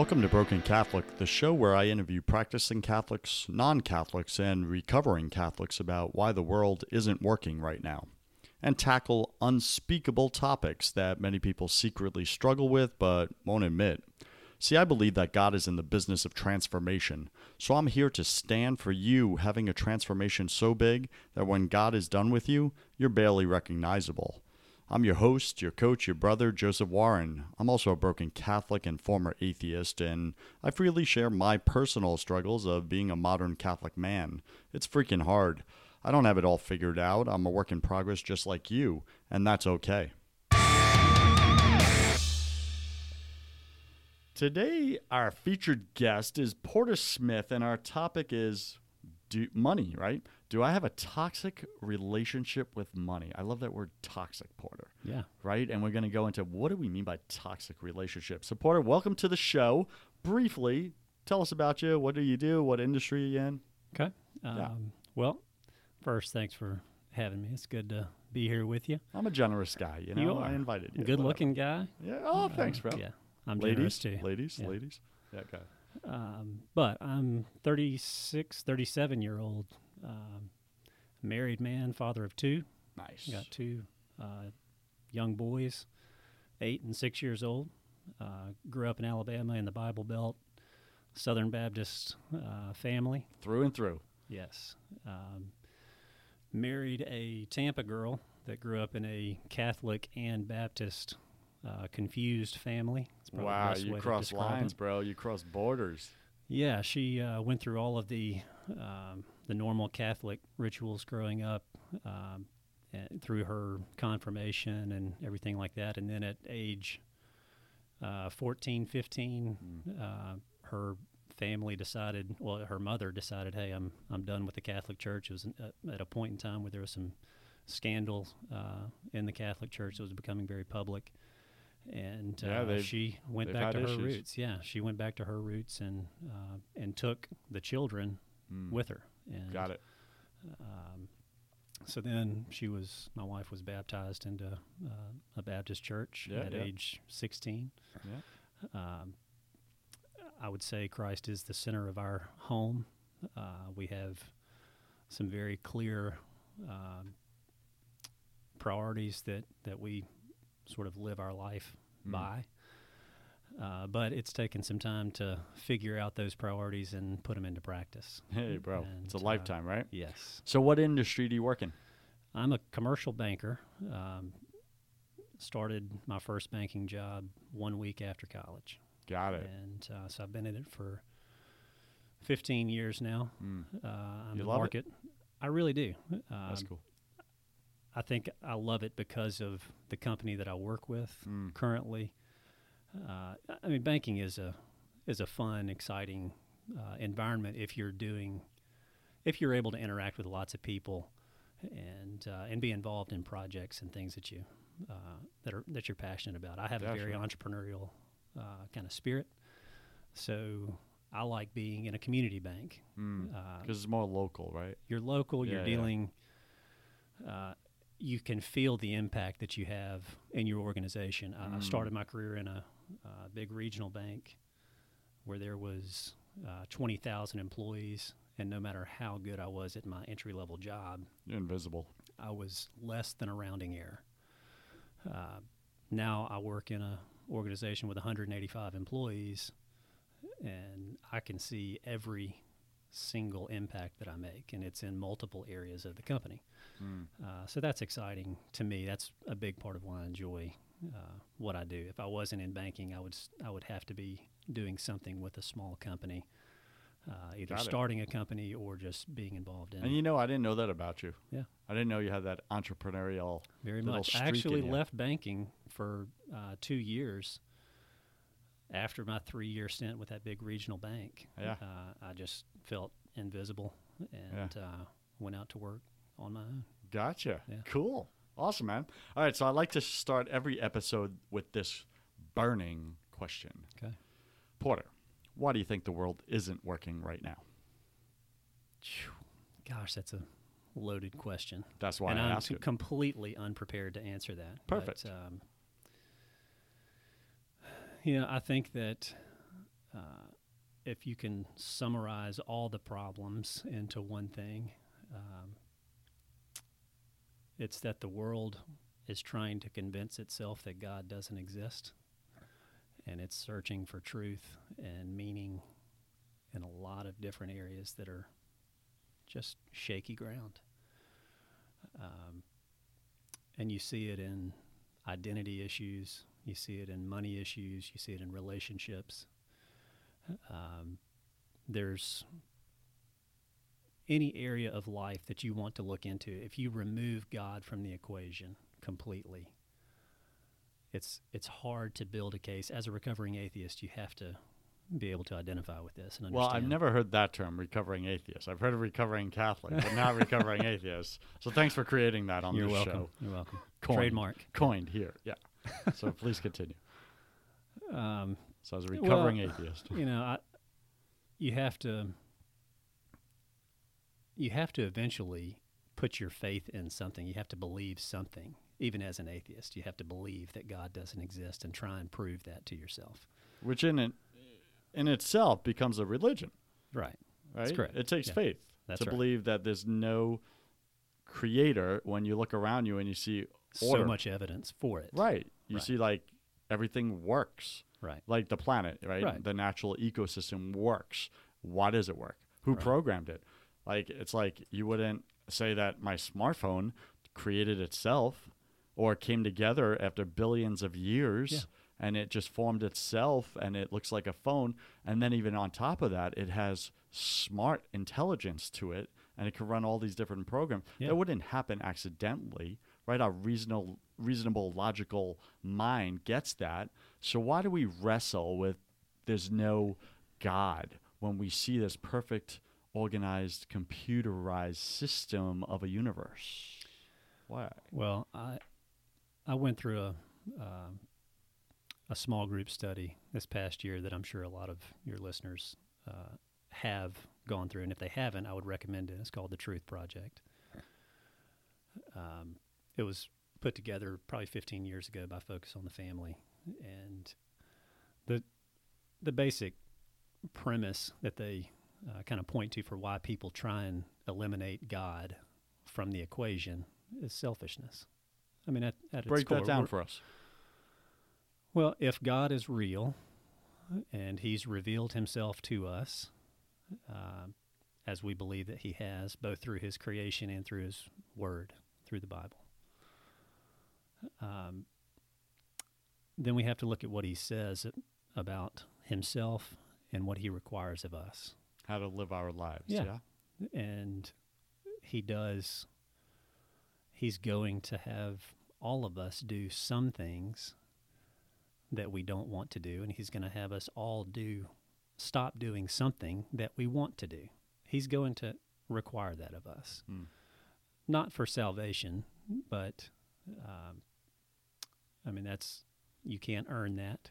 Welcome to Broken Catholic, the show where I interview practicing Catholics, non Catholics, and recovering Catholics about why the world isn't working right now, and tackle unspeakable topics that many people secretly struggle with but won't admit. See, I believe that God is in the business of transformation, so I'm here to stand for you having a transformation so big that when God is done with you, you're barely recognizable. I'm your host, your coach, your brother, Joseph Warren. I'm also a broken Catholic and former atheist, and I freely share my personal struggles of being a modern Catholic man. It's freaking hard. I don't have it all figured out. I'm a work in progress just like you, and that's okay. Today, our featured guest is Porter Smith, and our topic is money, right? Do I have a toxic relationship with money? I love that word toxic, Porter. Yeah. Right? And we're going to go into what do we mean by toxic relationships. So, Porter, welcome to the show. Briefly, tell us about you. What do you do? What industry are you in? Okay. Um, Well, first, thanks for having me. It's good to be here with you. I'm a generous guy. You know, You I are. invited you. Good whatever. looking guy. Yeah. Oh, thanks, bro. Yeah. I'm ladies, generous too. ladies, Yeah. ladies. Yeah, okay. Um, but I'm 36, 37 year old, um, married man, father of two. Nice. Got two uh, young boys, eight and six years old. Uh, grew up in Alabama in the Bible Belt, Southern Baptist uh, family. Through and through. Yes. Um, married a Tampa girl that grew up in a Catholic and Baptist uh, confused family. That's probably the Wow, you cross lines, it. bro. You cross borders. Yeah, she uh, went through all of the um, the normal Catholic rituals growing up um, through her confirmation and everything like that. And then at age uh, 14, 15, Mm. uh, her family decided, well, her mother decided, hey, I'm, I'm done with the Catholic Church. It was uh, at a point in time where there was some scandal uh, in the Catholic Church that was becoming very public. And Yeah, uh, she went back to her issues. roots. Yeah, she went back to her roots and uh, and took the children Mm. with her. And, Got it. Um, so then she was, my wife was baptized into uh, a Baptist church Yeah, at yeah. age 16. Yeah. Um, I would say Christ is the center of our home. Uh, we have some very clear um, priorities that, that we sort of live our life Mm. by. Uh, but it's taken some time to figure out those priorities and put them into practice. Hey, bro. it's a And, uh, lifetime, right? Yes. So, what industry do you work in? I'm a commercial banker. Um, started my first banking job one week after college, Got it. and uh, so I've been in it for 15 years now. Mm. Uh, I'm You love it? I really do. That's Um, cool. I think I love it because of the company that I work with Mm. currently. Uh, I mean, banking is a is a fun, exciting uh, environment if you're doing if you're able to interact with lots of people and uh, and be involved in projects and things that you uh, that are that you're passionate about. I have a very entrepreneurial uh, kind of spirit, so I like being in a community bank. Because Uh, it's more local, right? you're local, Yeah, you're yeah. dealing, uh, you can feel the impact that you have in your organization. I I Mm. started my career in a uh, big regional bank where there was uh, 20,000 employees, and no matter how good I was at my entry level job, invisible. I was less than a rounding error. Uh, now I work in a organization with 185 employees, and I can see every single impact that I make, and it's in multiple areas of the company. Mm. Uh, so that's exciting to me. That's a big part of why I enjoy uh, what I do. If I wasn't in banking, I would I would have to be doing something with a small company, uh, either Got it. starting a company or just being involved in. And you know, I didn't know that about you. Yeah. I didn't know you had that entrepreneurial. Very much. I actually left banking for uh, two years after my three year stint with that big regional bank. Yeah. Uh, I just felt invisible and uh, went out to work on my own. Gotcha. Yeah. Cool. Awesome, man. All right. So I like to start every episode with this burning question. Okay. Porter, why do you think the world isn't working right now? Gosh, that's a loaded question. That's why and I it. completely unprepared to answer that. Perfect. But, um, you know, I think that uh, if you can summarize all the problems into one thing, um, it's that the world is trying to convince itself that God doesn't exist, and it's searching for truth and meaning in a lot of different areas that are just shaky ground. Um, and you see it in identity issues, you see it in money issues, you see it in relationships. Um, there's any area of life that you want to look into, if you remove God from the equation completely, it's it's hard to build a case. As a recovering atheist, you have to be able to identify with this and Well. I've never heard that term, recovering atheist. I've heard of recovering Catholic, but not recovering atheist. So thanks for creating that on You're the welcome. show. You're welcome. Coined. Trademark. Coined here, yeah. So please continue. Um, So as a recovering Well, atheist. you know, I, you have to you have to eventually put your faith in something. You have to believe something. Even as an atheist, you have to believe that God doesn't exist and try and prove that to yourself. which in it, in itself becomes a religion, Right. right? correct. It takes Yeah. faith That's to right. believe that there's no creator when you look around you and you see order. So much evidence for it. Right. You Right. see like everything works. Right. Like the planet, right? Right. The natural ecosystem works. Why does it work? Who programmed it? Like it's like you wouldn't say that my smartphone created itself or came together after billions of years Yeah. and it just formed itself and it looks like a phone and then even on top of that it has smart intelligence to it and it can run all these different programs Yeah. that wouldn't happen accidentally right our reasonable reasonable logical mind gets that so why do we wrestle with there's no god when we see this perfect organized computerized system of a universe why Well, I I went through a um a small group study this past year that I'm sure a lot of your listeners uh, have gone through, and if they haven't, I would recommend it. It's called the Truth Project. Um, it was put together probably 15 years ago by Focus on the Family, and the the basic premise that they uh, kind of point to for why people try and eliminate God from the equation is selfishness. I mean, at, at its break that core, down for us well, if God is real and He's revealed Himself to us, uh, as we believe that He has, both through His creation and through His Word, through the Bible, um, then we have to look at what He says about Himself and what He requires of us. How to live our lives Yeah. yeah? And He does, He's going to have all of us do some things that we don't want to do, and He's going to have us all do stop doing something that we want to do. He's going to require that of us, Mm. not for salvation, but um, I mean that's you can't earn that.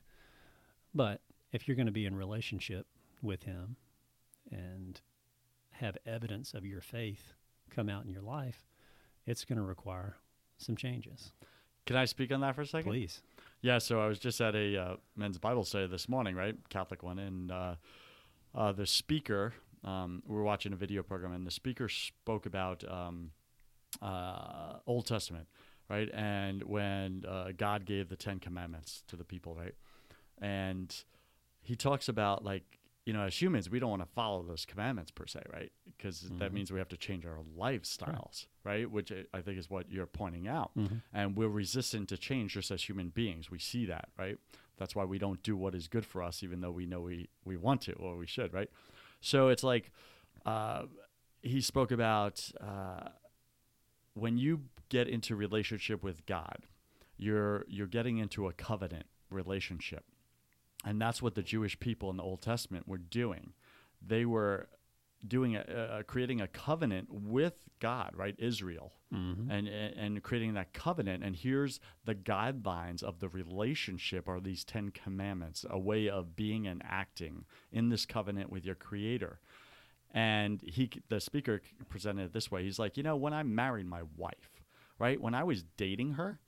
But if you're going to be in relationship with Him and have evidence of your faith come out in your life, it's going to require some changes. Can I speak on that for a second? Please. Yeah, so I was just at a uh, men's Bible study this morning, right? Catholic one, and uh, uh, the speaker, um, we were watching a video program, and the speaker spoke about um, uh, Old Testament, right? And when uh, God gave the Ten Commandments to the people, right? And he talks about like you know, as humans, we don't want to follow those commandments per se, right? Because that Mhm. means we have to change our lifestyles, right? Which I- think is what you're pointing out Mhm. and we're resistant to change just as human beings. We see that, right? That's why we don't do what is good for us, even though we know we, we want to or we should, right? So it's like uh, he spoke about uh, when you get into relationship with God, you're you're getting into a covenant relationship, and that's what the Jewish people in the Old Testament were doing. They were doing a, uh, creating a covenant with God, right? Israel Mhm. and, and and creating that covenant and here's the guidelines of the relationship are these 10 commandments a way of being and acting in this covenant with your creator and he the speaker presented it this way he's like you know when i married my wife right when i was dating her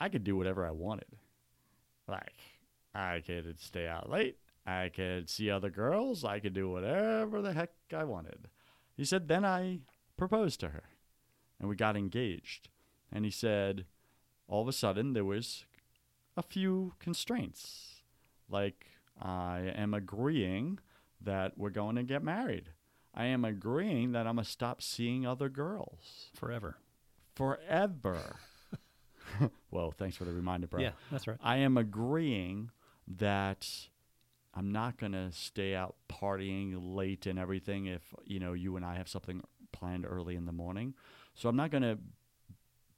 i could do whatever i wanted like i could stay out late I could see other girls. I could do whatever the heck I wanted. He said, then I proposed to her and we got engaged. And he said, all of a sudden, there was a few constraints. Like, I am agreeing that we're going to get married. I am agreeing that I'm going to stop seeing other girls Forever. forever. well, thanks for the reminder, bro. Yeah, that's right. I am agreeing that I'm not going to stay out partying late and everything if, you know, you and I have something planned early in the morning. So I'm not going to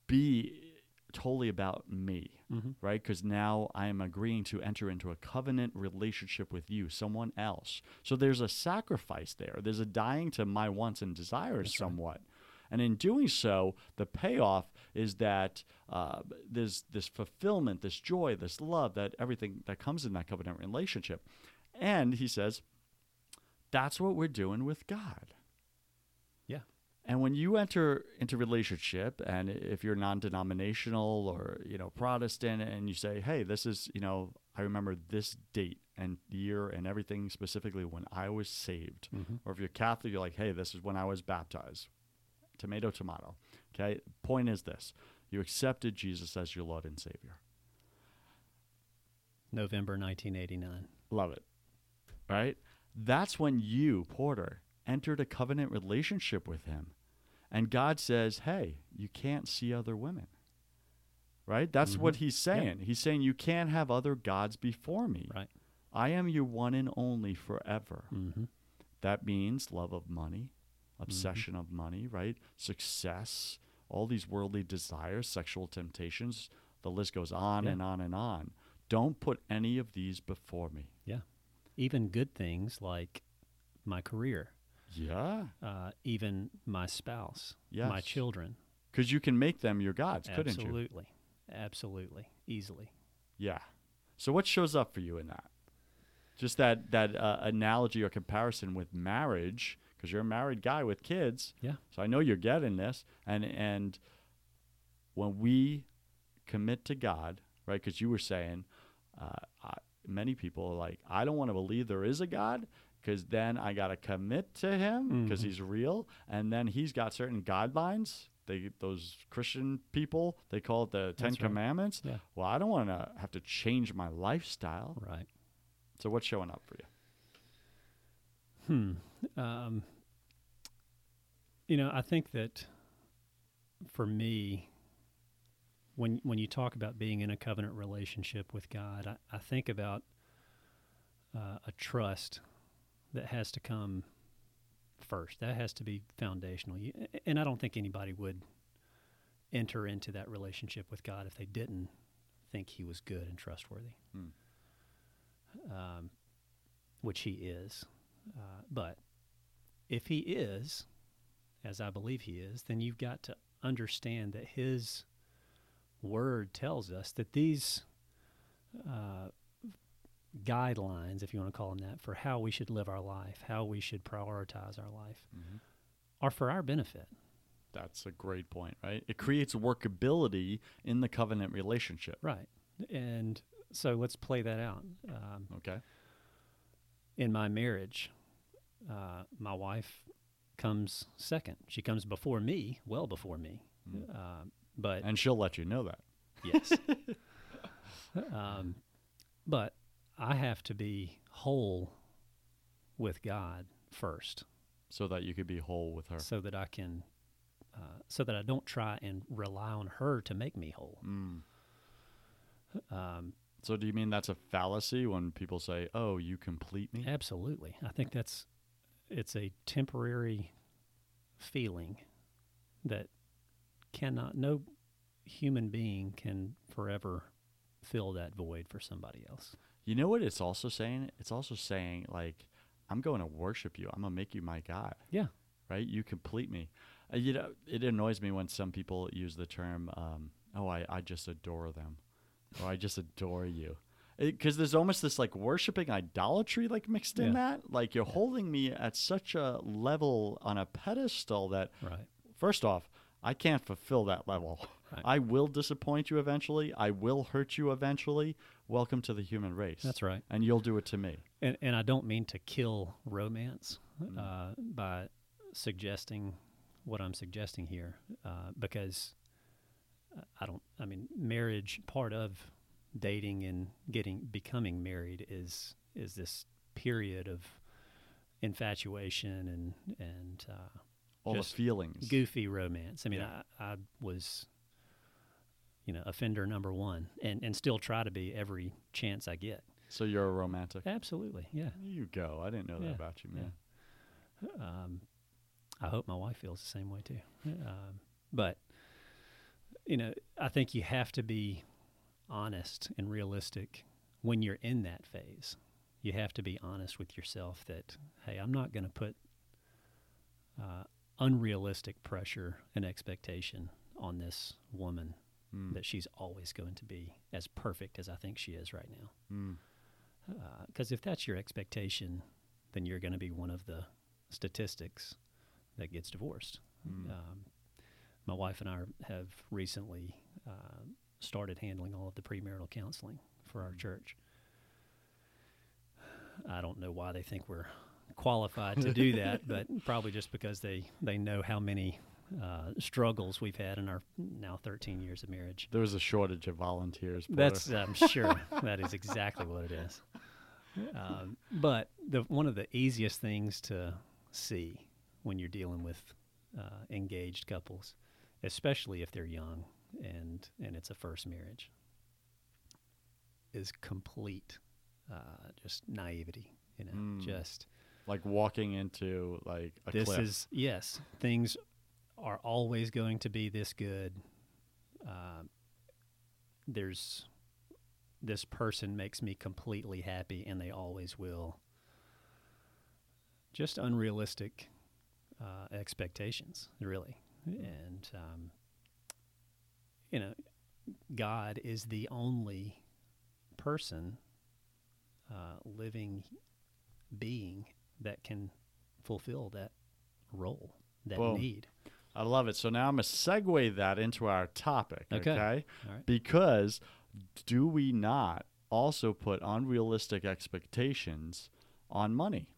be totally about me, Mm-hmm. right? Because now I am agreeing to enter into a covenant relationship with you, someone else. So there's a sacrifice there. There's a dying to my wants and desires That's right. somewhat. And in doing so, the payoff is that uh, there's this fulfillment, this joy, this love, that everything that comes in that covenant relationship. And he says, that's what we're doing with God. Yeah. And when you enter into relationship, and if you're non-denominational or you know Protestant, and you say, "Hey, this is you know I remember this date and year and everything specifically when I was saved," Mm-hmm. or if you're Catholic, you're like, "Hey, this is when I was baptized." Tomato, tomato. Okay. Point is this: you accepted Jesus as your Lord and Savior. November 1989. Love it. Right? That's when you, Porter, entered a covenant relationship with him. And God says, hey, you can't see other women. Right? That's what Mhm. he's saying. He's saying, you can't have other gods before me. Right. I am your one and only forever. Mm-hmm. That means love of money, obsession of money, right? Success, all these worldly desires, sexual temptations. The list goes on Yeah. and on and on. Don't put any of these before me. Yeah. Even good things like my career, Yeah. uh, even my spouse, Yeah. my children. Because you can make them your gods, couldn't you? Absolutely. Absolutely. Easily. Yeah. So what shows up for you in that? Just that that uh, analogy or comparison with marriage, because you're a married guy with kids. Yeah. So I know you're getting this, and and when we commit to God, right? Because you were saying, uh, I, many people are like, I don't want to believe there is a God. Because then I got to commit to him because Mhm. he's real, and then he's got certain guidelines. They those Christian people they call it the Ten That's right. Commandments. Yeah. Well, I don't want to have to change my lifestyle. Right. So what's showing up for you? Hmm. Um, you know, I think that for me, when when you talk about being in a covenant relationship with God, I, I think about uh, a trust that has to come first. That has to be foundational. You, and I don't think anybody would enter into that relationship with God if they didn't think He was good and trustworthy, Hmm. um, which He is. Uh, but if he is, as I believe he is, then you've got to understand that his word tells us that these uh, guidelines, if you want to call them that, for how we should live our life, how we should prioritize our life, are for our benefit. That's a great point, right? It creates workability in the covenant relationship. Right. And so let's play that out. Um, Okay. in my marriage, uh, my wife comes second. She comes before me, well before me. Mm. Uh, but And she'll let you know that. yes. um, but I have to be whole with God first, So that you could be whole with her. so that I can, uh, so that I don't try and rely on her to make me whole. Mm. Um, So do you mean that's a fallacy when people say, "Oh, you complete me"? Absolutely. I think that's it's a temporary feeling that cannot no human being can forever fill that void for somebody else. You know what it's also saying? It's also saying like, "I'm going to worship you. I'm gonna make you my God." Yeah. Right? You complete me. Uh, you know, it annoys me when some people use the term, um, "Oh, I, I just adore them," or "I just adore you." Because there's almost this like worshiping idolatry like mixed in Yeah. that. Like you're holding me at such a level on a pedestal that Right. First off, I can't fulfill that level. Right. I will disappoint you eventually. I will hurt you eventually. Welcome to the human race. That's right. And you'll do it to me. And, and I don't mean to kill romance Mm. uh, by suggesting what I'm suggesting here, uh, because uh, I don't. I mean, marriage part of dating and getting becoming married is is this period of infatuation and and uh, All the feelings. goofy romance. I mean, Yeah. I, I was, you know, offender number one, and and still try to be every chance I get. So you're a romantic. Absolutely, yeah. There you go. I didn't know that about you, man. Um, I hope my wife feels the same way too. Um, but you know, I think you have to be honest and realistic when you're in that phase. You have to be honest with yourself that hey, I'm not going to put uh, unrealistic pressure and expectation on this woman Mm. that she's always going to be as perfect as I think she is right now. Mm. Because if that's your expectation, then you're going to be one of the statistics that gets divorced. Mm. Um, my wife and I have recently uh, started handling all of the premarital counseling for our church. I don't know why they think we're qualified to do that, but probably just because they, they know how many uh, struggles we've had in our now 13 years of marriage. There was a shortage of volunteers. Porter. That's I'm sure that is exactly what it is. Um, but the one of the easiest things to see when you're dealing with uh, engaged couples, especially if they're young and and it's a first marriage, is complete uh, just naivety. You know, Mm. just like walking into like a this cliff. is yes things are always going to be this good uh, there's this person makes me completely happy and they always will just unrealistic uh, expectations really and um, you know god is the only person uh, living being that can fulfill that role, that Boom. need. I love it. So now I'm gonna segue that into our topic. Okay. Okay. All right. Because do we not also put unrealistic expectations on money?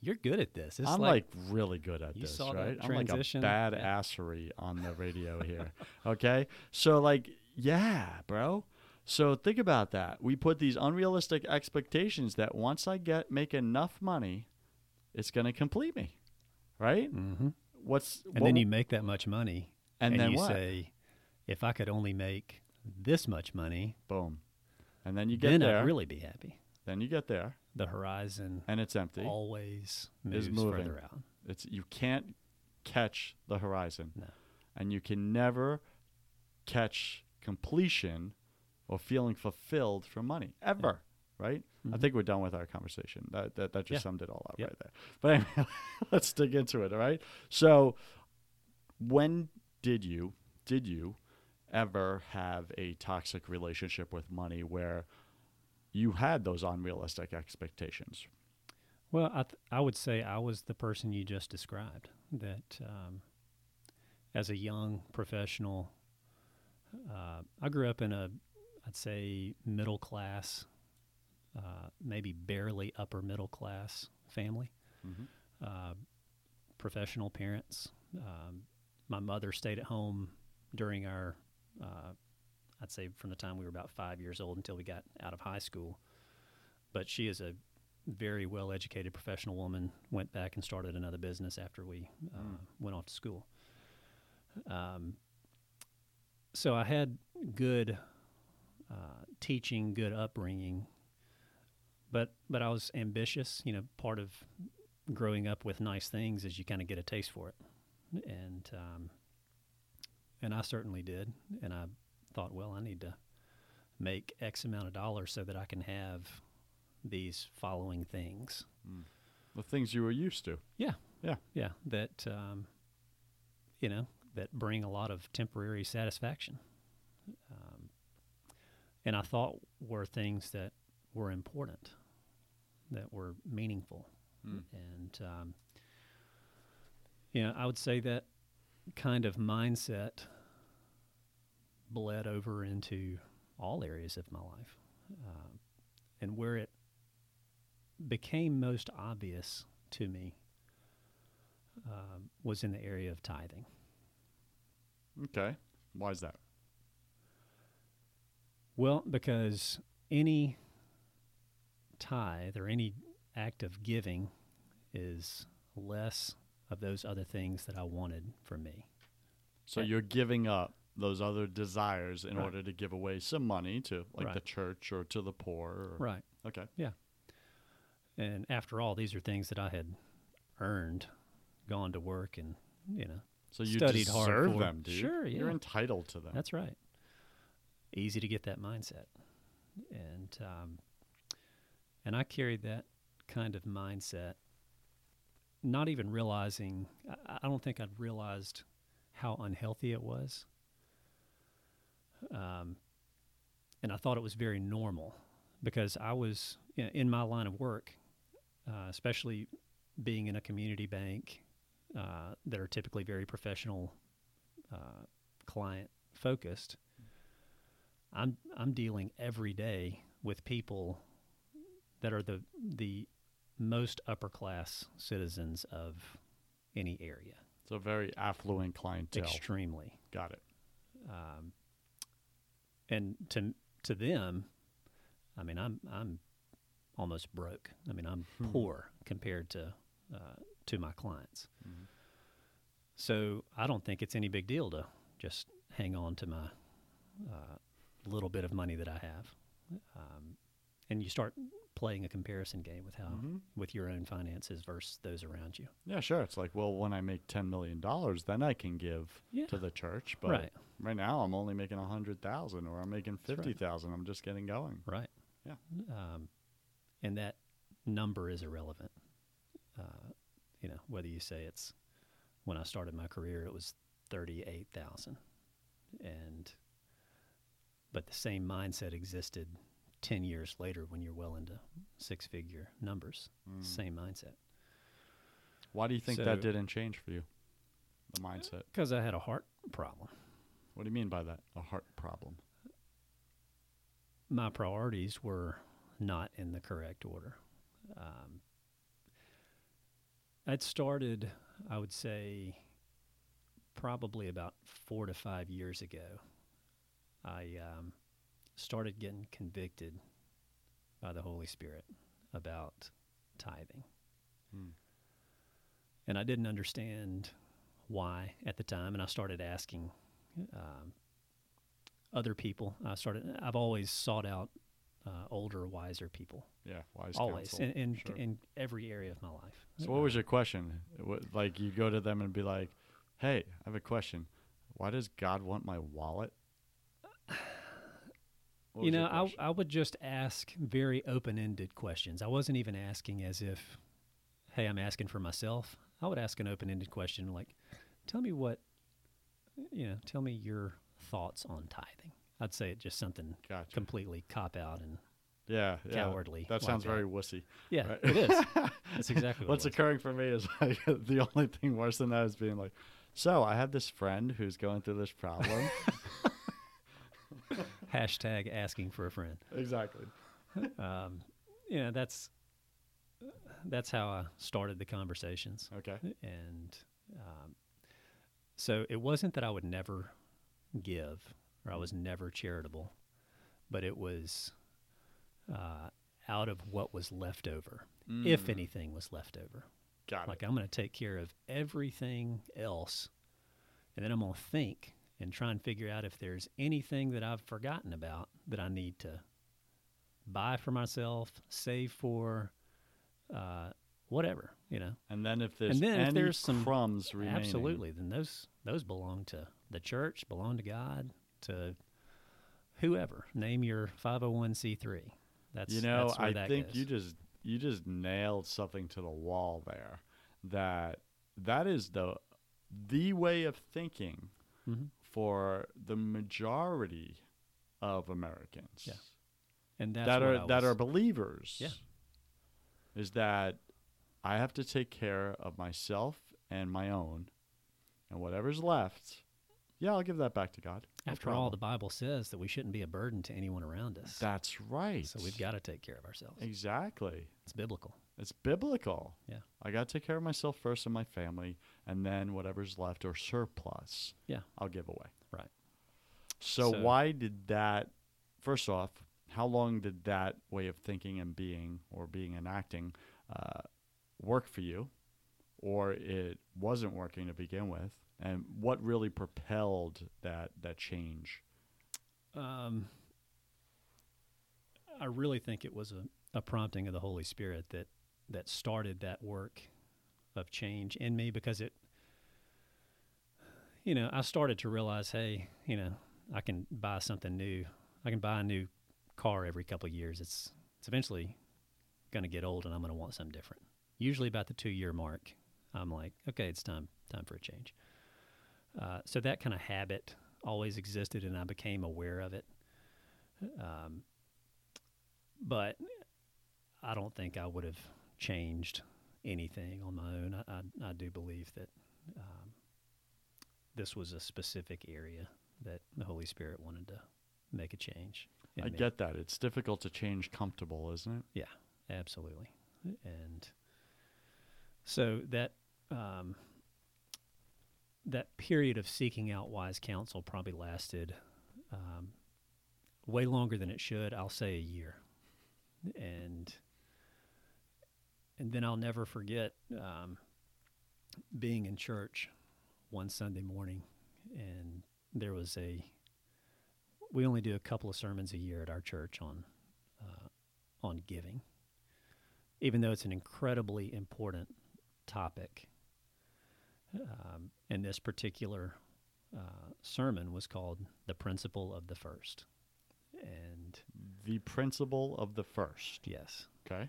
Wow, you're good at this. It's I'm like, like, really good at You this, saw that right? I'm like a transition? bad Yeah. assery on the radio here. Okay. So like, yeah, bro. So think about that. We put these unrealistic expectations that once I get make enough money, it's gonna complete me. Right? Mm-hmm. What's and what- then you make that much money, and, then you what? say, if I could only make this much money, Boom. And then you get there. then there. I'd really be happy. then you get there, The horizon and it's empty. always Is moving. further out. It's you can't catch the horizon, No. and you can never catch completion or feeling fulfilled for money ever. Right? I Mhm. think we're done with our conversation. That that, that just Yeah. summed it all up Yep. right there. But anyway, let's dig into it. All right. So, when did you did you ever have a toxic relationship with money where you had those unrealistic expectations? Well, I, th- I would say I was the person you just described. That um, as a young professional, uh, I grew up in a, I'd say, middle class, uh, maybe barely upper middle class family. Mm-hmm. Uh, professional parents. Um, my mother stayed at home during our, uh, I'd say, from the time we were about five years old until we got out of high school. But she is a very well educated professional woman, went back and started another business after we uh, Mm. went off to school. Um, so I had good uh, teaching, good upbringing, but but I was ambitious. You know, part of growing up with nice things is you kind of get a taste for it, and um, and I certainly did. And I thought, well, I need to make X amount of dollars so that I can have these following things. The things you were used to. Yeah. Yeah. Yeah. That, um, you know, that bring a lot of temporary satisfaction. Um, and I thought were things that were important, that were meaningful. Mm. And, um, you know, I would say that kind of mindset bled over into all areas of my life. Uh, and where it became most obvious to me uh, was in the area of tithing. Okay. Why is that? Well, because any tithe or any act of giving is less of those other things that I wanted for me. So you're giving up those other desires in Right. order to give away some money to like the church or to the poor. Or, Right. Okay. Yeah. And after all, these are things that I had earned, gone to work, and you know, So you Studied hard for. them, dude. Sure, You're entitled to them. that's right. Easy to get that mindset, and um, and I carried that kind of mindset, not even realizing. I, I don't think I'd realized how unhealthy it was. Um, and I thought it was very normal because I was in my line of work, uh, especially being in a community bank uh, that are typically very professional, uh, client focused. I'm I'm dealing every day with people that are the the most upper class citizens of any area, It's a very affluent clientele. extremely. Got it. Um, and to to them, I mean, I'm I'm almost broke. I mean, I'm Hmm. poor compared to uh, to my clients. Mhm. So I don't think it's any big deal to just hang on to my uh, little bit of money that I have. Um, and you start playing a comparison game with how Mhm. with your own finances versus those around you. Yeah, sure. It's like, well, when I make ten million dollars, then I can give Yeah. to the church. But right. right now, I'm only making a hundred thousand, or I'm making right. fifty thousand. I'm just getting going. Right. Yeah. Um, and that number is irrelevant. Uh, you know, whether you say it's when I started my career, it was thirty-eight thousand, and but the same mindset existed ten years later when you're well into six-figure numbers. Mm. Same mindset. Why do you think So- that didn't change for you? The mindset. Because I had a heart problem. What do you mean by that? A heart problem. my priorities were not in the correct order. Um, I'd started, I would say, probably about four to five years ago. I um, started getting convicted by the Holy Spirit about tithing. Hmm. And I didn't understand why at the time, and I started asking um, other people. I started. I've always sought out uh, older, wiser people. Yeah, wise always counsel. in in, Sure. in every area of my life. So, what was your question? What, like, you go to them and be like, "Hey, I have a question. Why does God want my wallet?" You know, I? I would just ask very open-ended questions. I wasn't even asking as if, hey, I'm asking for myself. I would ask an open-ended question like, tell me what, you know, tell me your thoughts on tithing. I'd say it just something gotcha. completely cop out and yeah, yeah. cowardly. That like sounds very wussy. Yeah, right? it is. That's exactly what What's occurring for me is like the only thing worse than that is being like, "So I have this friend who's going through this problem." Hashtag asking for a friend. exactly. Um, you know, that's that's how I started the conversations. Okay. and um, so it wasn't that I would never give or I was never charitable, but it was uh, out of what was left over, if Mm, anything was left over. Got Like it. I'm going to take care of everything else, and then I'm going to think and try and figure out if there's anything that I've forgotten about that I need to buy for myself, save for, uh, whatever, you know. And then if there's then if any there's some- crumbs remaining, Absolutely. Then those those belong to the church, belong to God, to whoever. Name your 501c3. That's you know, that's I think goes. you just you just nailed something to the wall there. That that is the the way of thinking Mhm. For the majority of Americans. Yeah. and that's that are that are believers. Yeah. Is that I have to take care of myself and my own, and whatever's left, Yeah, I'll give that back to God. No After all, the Bible says that we shouldn't be a burden to anyone around us. That's right. so we've got to take care of ourselves. Exactly. It's biblical. It's biblical. Yeah. I got to take care of myself first and my family, and then whatever's left or surplus, Yeah. I'll give away. Right. So, So- why did that? First off, how long did that way of thinking and being, or being and acting, uh, work for you, or it wasn't working to begin with? And what really propelled that that change? Um, I really think it was a, a prompting of the Holy Spirit that that started that work of change in me because it, you know, I started to realize, hey, you know, I can buy something new. I can buy a new car every couple of years. It's it's eventually going to get old, and I'm going to want something different. Usually, about the two year mark, I'm like, okay, it's time time for a change. Uh, so that kind of habit always existed, and I became aware of it. Um, but I don't think I would have changed anything on my own. I, I, I do believe that um, this was a specific area that the Holy Spirit wanted to make a change. I me. get that. It's difficult to change comfortable, isn't it? Yeah, absolutely. And so that um, that period of seeking out wise counsel probably lasted um, way longer than it should. I'll say a year, and and then I'll never forget um, being in church one Sunday morning, and there was a. We only do a couple of sermons a year at our church on uh, on giving, even though it's an incredibly important topic. Um, and this particular uh, sermon was called "The Principle of the First. and The principle of the first. yes, Okay.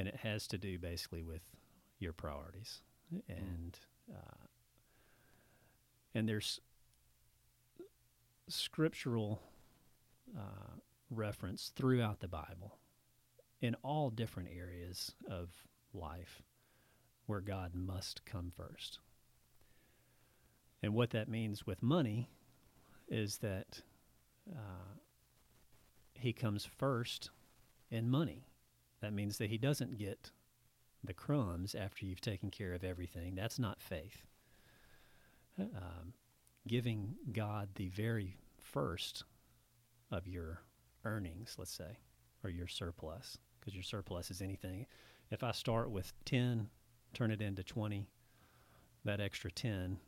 And it has to do basically with your priorities and uh, and there's scriptural uh, reference throughout the Bible in all different areas of life where God must come first. And what that means with money is that uh, He comes first in money. That means that He doesn't get the crumbs after you've taken care of everything. That's not faith. Um, giving God the very first of your earnings, let's say, or your surplus, because your surplus is anything. If I start with 10, turn it into 20, that extra 10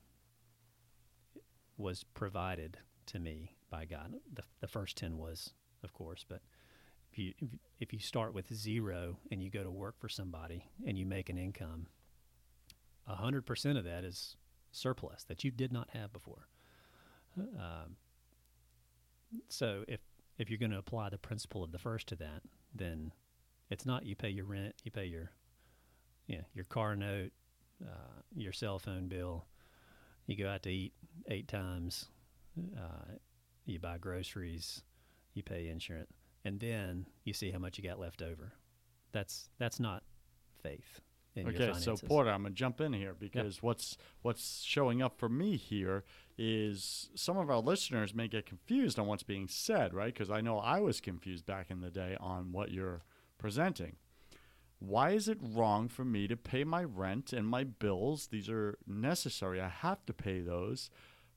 was provided to me by God. The, the first 10 was, of course, but if you, if, you- start with zero and you go to work for somebody and you make an income, 100% of that is surplus that you did not have before. Um, so if if you're going to apply the principle of the first to that, then it's not you pay your rent, you pay your yeah your car note, uh, your cell phone bill, you go out to eat eight times, uh, you buy groceries, you pay insurance, and then you see how much you got left over. That's that's not faith. In your Okay, so. Porter, I'm gonna jump in here because what's what's showing up for me here is some of our listeners may get confused on what's being said, right? Because I know I was confused back in the day on what you're presenting. Why is it wrong for me to pay my rent and my bills? These are necessary. I have to pay those,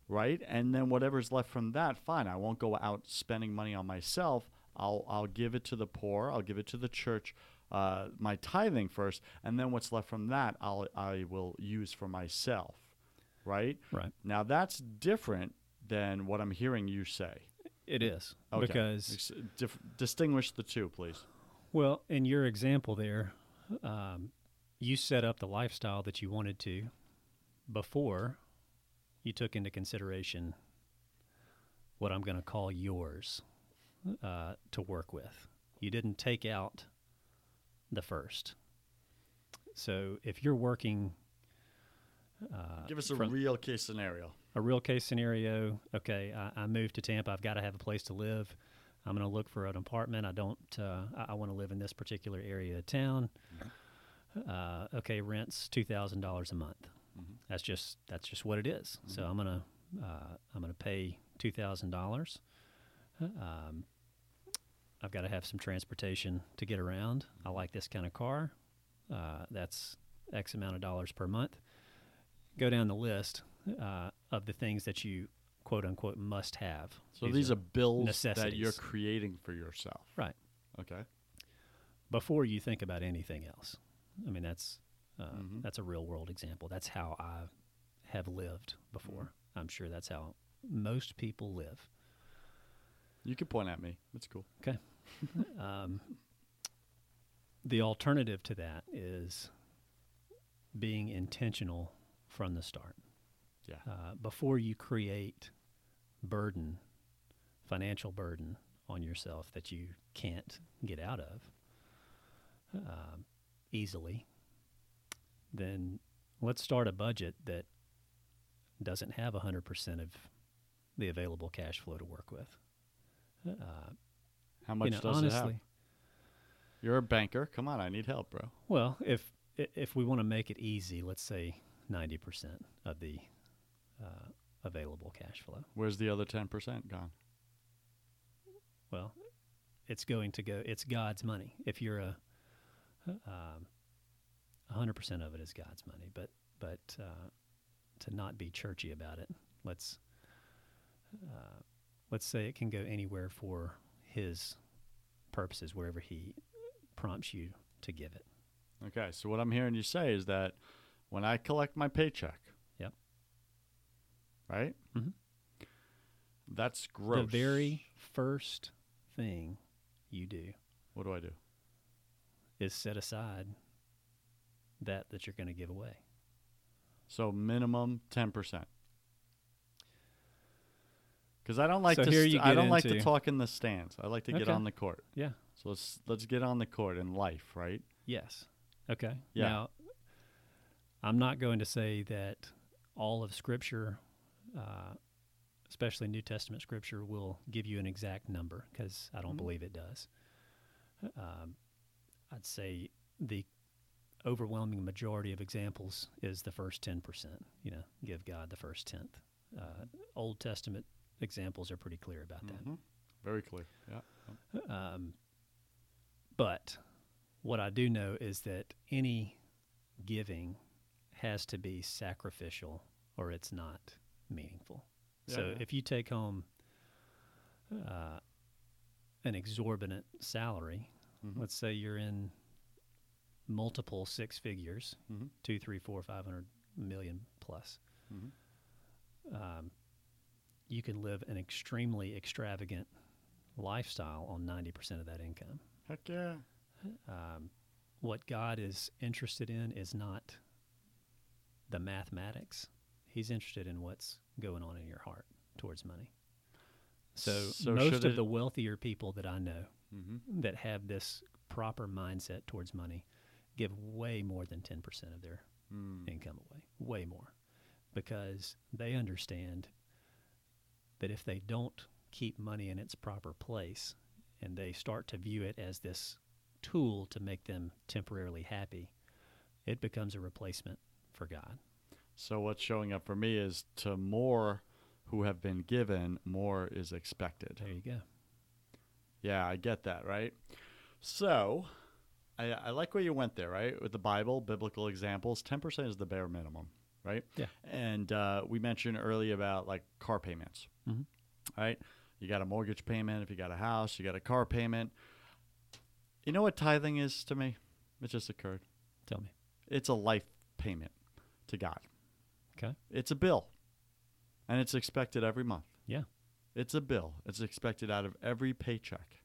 right? And then whatever's left from that, fine. I won't go out spending money on myself. I'll I'll give it to the poor. I'll give it to the church. Uh, my tithing first, and then what's left from that, I'll I will use for myself, right? right. Now that's different than what I'm hearing you say. It is Okay. because dif- distinguish the two, please. Well, in your example there, um, you set up the lifestyle that you wanted to before you took into consideration what I'm going to call yours uh, to work with. You didn't take out the first. So if you're working, uh, Give us a from- real case scenario. a real case scenario. Okay, I, I moved to Tampa. I've got to have a place to live. I'm going to look for an apartment. I don't. Uh, I, I want to live in this particular area of town. Uh, okay, rent's two thousand dollars a month. Mhm. That's just that's just what it is. So I'm gonna Uh, I'm going to pay two thousand dollars. Um, I've got to have some transportation to get around. I like this kind of car. Uh, that's X amount of dollars per month. Go down the list uh, of the things that you quote unquote must have. So these, are, bills that you're creating for yourself. Right. Okay. before you think about anything else. I mean, that's uh, Mhm. that's a real world example. That's how I have lived before. I'm sure that's how most people live. You can point at me. That's cool. Um, the alternative to that is being intentional from the start. Yeah. Uh, before you create burden, financial burden on yourself that you can't get out of um, easily, then let's start a budget that doesn't have 100% of the available cash flow to work with. Uh, How much you know, does honestly, it have? You're a banker. Come on, I need help, bro. Well, if if we want to make it easy, let's say ninety percent of the uh, available cash flow. Where's the other 10% gone? Well, it's going to go. It's God's money. If you're a um, hundred percent of it is God's money, but but uh, to not be churchy about it, let's uh, let's say it can go anywhere for His purposes, wherever He prompts you to give it. Okay, so what I'm hearing you say is that when I collect my paycheck, Yep. right? Mhm. That's gross. The very first thing you do What do I do? is set aside that that you're going to give away. So minimum 10%. Because I don't like So to. st- you I don't like to talk in the stands. I like to get Okay. on the court. Yeah. So let's let's get on the court in life, right? Yes. Okay. Yeah. Now, I'm not going to say that all of Scripture, uh, especially New Testament Scripture, will give you an exact number because I don't Mhm. believe it does. Um, I'd say the overwhelming majority of examples is the first 10%. You know, give God the first tenth. Uh, Old Testament examples are pretty clear about that. Mhm. Very clear. Yeah. Um, but what I do know is that any giving has to be sacrificial or it's not meaningful. Yeah, so yeah. if you take home uh, an exorbitant salary, Mhm. let's say you're in multiple six figures, Mhm. two, three, four, five hundred million plus. Mhm. Um, you can live an extremely extravagant lifestyle on 90% of that income. Heck yeah. Um, what God is interested in is not the mathematics. He's interested in what's going on in your heart towards money. So, So most of it- the wealthier people that I know Mm-hmm. that have this proper mindset towards money give way more than 10% of their Mm. income away, way more, because they understand that if they don't keep money in its proper place and they start to view it as this tool to make them temporarily happy, it becomes a replacement for God. So what's showing up for me is to more who have been given, more is expected. There you go. Yeah, I get that, right? So, I, I like where you went there, right? With the Bible, biblical examples, 10% is the bare minimum, right? Yeah. And uh, we mentioned earlier about like car payments, Mhm. right? You got a mortgage payment, if you got a house, you got a car payment. You know what tithing is to me? It just occurred. Tell me. It's a life payment to God. Okay. It's a bill, and it's expected every month. Yeah. It's a bill. It's expected out of every paycheck.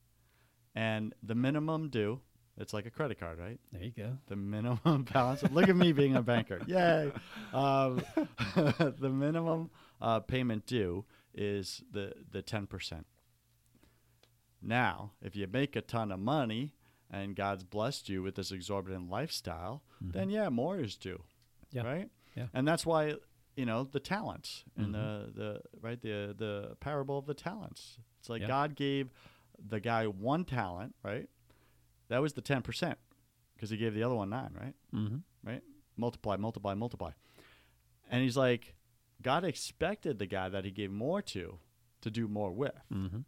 And the minimum due, it's like a credit card, right? There you go. The minimum balance. Look at me being a banker. Yay. Um, the minimum uh, payment due is the, the 10%. Now, if you make a ton of money and God's blessed you with this exorbitant lifestyle, Mhm. then yeah, more is due. Yeah. Right? Yeah. And that's why, you know, the talents in Mhm. the, the right the the parable of the talents. It's like Yeah. God gave the guy one talent, right? That was the 10% because he gave the other one 9, right? Mm-hmm. Right? Multiply, multiply, multiply. And he's like, God expected the guy that he gave more to to do more with. Mm-hmm.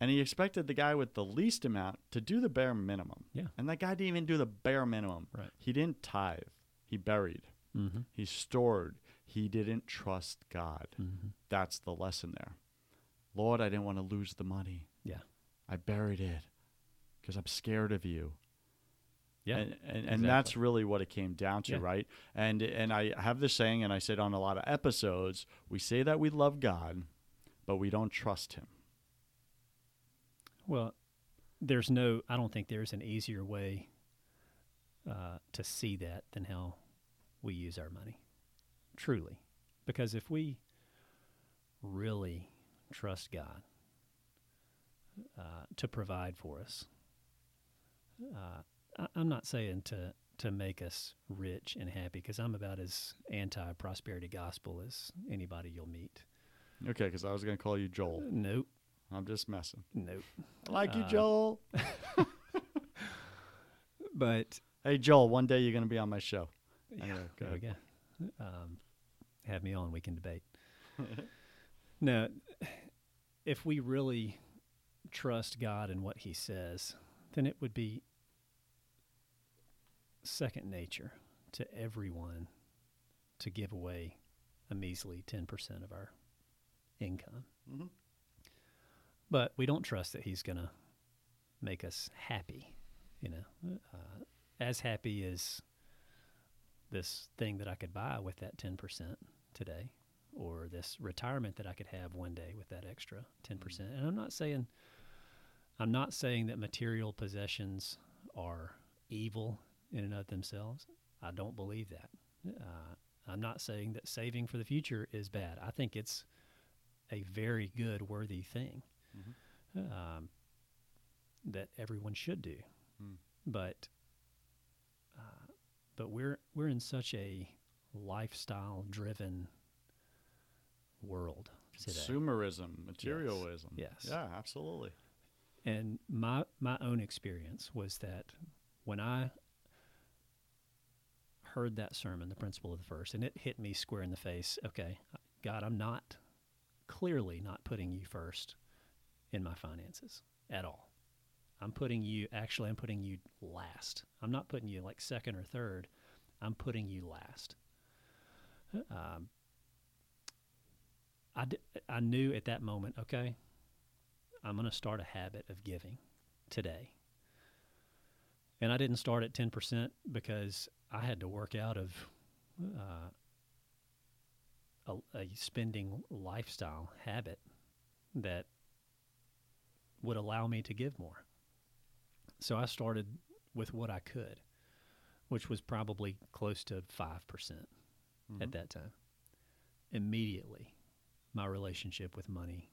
And he expected the guy with the least amount to do the bare minimum. Yeah. And that guy didn't even do the bare minimum. Right. He didn't tithe. He buried. Mm-hmm. He stored. He didn't trust God. Mm-hmm. That's the lesson there. Lord, I didn't want to lose the money. Yeah. I buried it because I'm scared of you. Yeah. and, and, and that's really what it came down to, Yeah. right? And and I have this saying, and I say it on a lot of episodes. We say that we love God, but we don't trust Him. Well, there's no. I don't think there's an easier way uh, to see that than how we use our money. Truly, because if we really trust God uh, to provide for us, uh, I'm not saying to to make us rich and happy, because I'm about as anti prosperity gospel as anybody you'll meet. Okay, because I was going to call you Joel. Nope, I'm just messing. nope. I like you, Uh, Joel. But Hey, Joel. One day you're going to be on my show. Anyway, go there we go. Um, have me on. We can debate. now, if we really trust God and what He says, then it would be second nature to everyone to give away a measly ten percent of our income. Mhm. But we don't trust that He's going to make us happy. You know, uh, as happy as this thing that I could buy with that 10% today or this retirement that I could have one day with that extra 10%. percent And I'm not saying I'm not saying that material possessions are evil in and of themselves. I don't believe that. Uh, I'm not saying that saving for the future is bad. I think it's a very good, worthy thing um, that everyone should do. Hmm. But uh, but we're we're in such a lifestyle driven world today. Consumerism, materialism. Yes. Yeah, absolutely. And my my own experience was that when I heard that sermon, the principle of the first, and it hit me square in the face. Okay, God, I'm not clearly not putting you first in my finances at all. I'm putting you actually I'm putting you last. I'm not putting you like second or third. I'm putting you last. Um, I, d- I knew at that moment, okay, I'm going to start a habit of giving today. And I didn't start at 10% because I had to work out of uh, a, a spending lifestyle habit that would allow me to give more. So I started with what I could, which was probably close to 5% at that time. Immediately, my relationship with money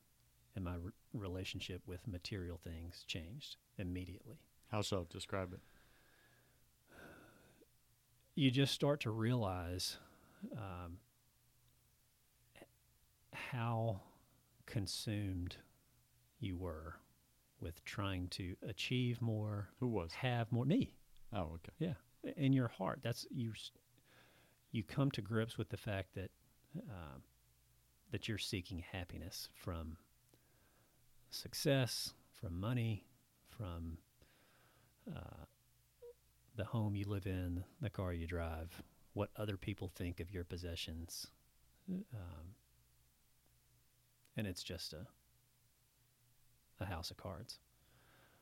and my re- relationship with material things changed immediately. How so? Describe it. You just start to realize um, how consumed you were with trying to achieve more, Who was? have more. Me, Oh, okay. Yeah, in your heart, that's you. You come to grips with the fact that um, that you're seeking happiness from success, from money, from uh, the home you live in, the car you drive, what other people think of your possessions, um, and it's just a a house of cards.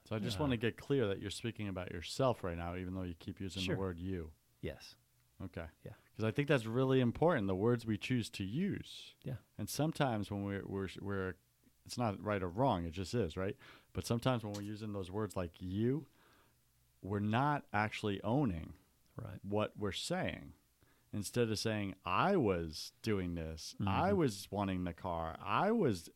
So I just Uh, want to get clear that you're speaking about yourself right now, even though you keep using Sure. the word you. Yes. Okay. Yeah. Because I think that's really important, the words we choose to use. Yeah. And sometimes when we're, we're, we're, it's not right or wrong, it just is, right? But sometimes when we're using those words like you, we're not actually owning Right. what we're saying. Instead of saying, I was doing this, I Mhm. was wanting the car, I was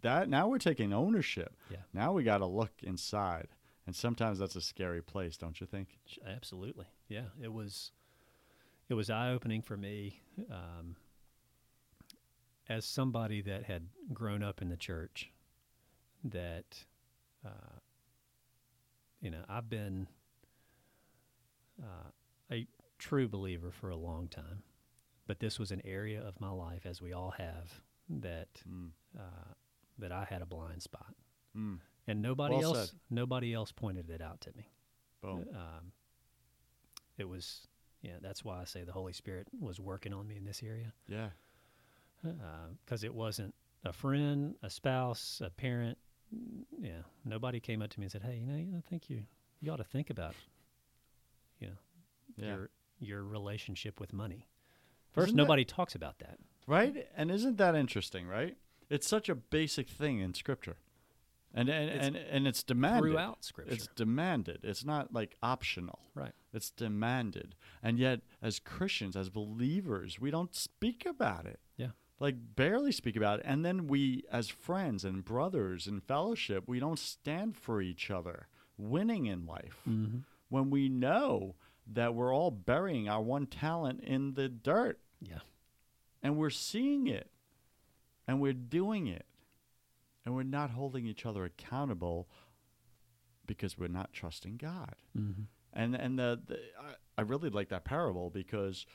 that, now we're taking ownership. Yeah. Now we got to look inside. And sometimes that's a scary place, don't you think? Absolutely, yeah. It was, it was eye opening for me, um, as somebody that had grown up in the church. That, uh, you know, I've been uh, a true believer for a long time, but this was an area of my life, as we all have, that Mm. uh, that I had a blind spot, Mm. and nobody Well else said. nobody else pointed it out to me. Boom. Um, it was yeah. That's why I say the Holy Spirit was working on me in this area Yeah. because it wasn't a friend, a spouse, a parent. Yeah, nobody came up to me and said, "Hey, you know, you know, think you you ought to think about, you know, Yeah. your your relationship with money." First, Isn't that- nobody talks about that. Right? And isn't that interesting, right? It's such a basic thing in scripture. And and It's and, and it's demanded. throughout Scripture. It's demanded. It's not like optional. Right. It's demanded. And yet as Christians, as believers, we don't speak about it. Yeah. Like barely speak about it. And then we as friends and brothers in fellowship, we don't stand for each other, winning in life. Mm-hmm. When we know that we're all burying our one talent in the dirt Yeah. and we're seeing it and we're doing it and we're not holding each other accountable because we're not trusting God. Mm-hmm. And and the, the I, I really like that parable because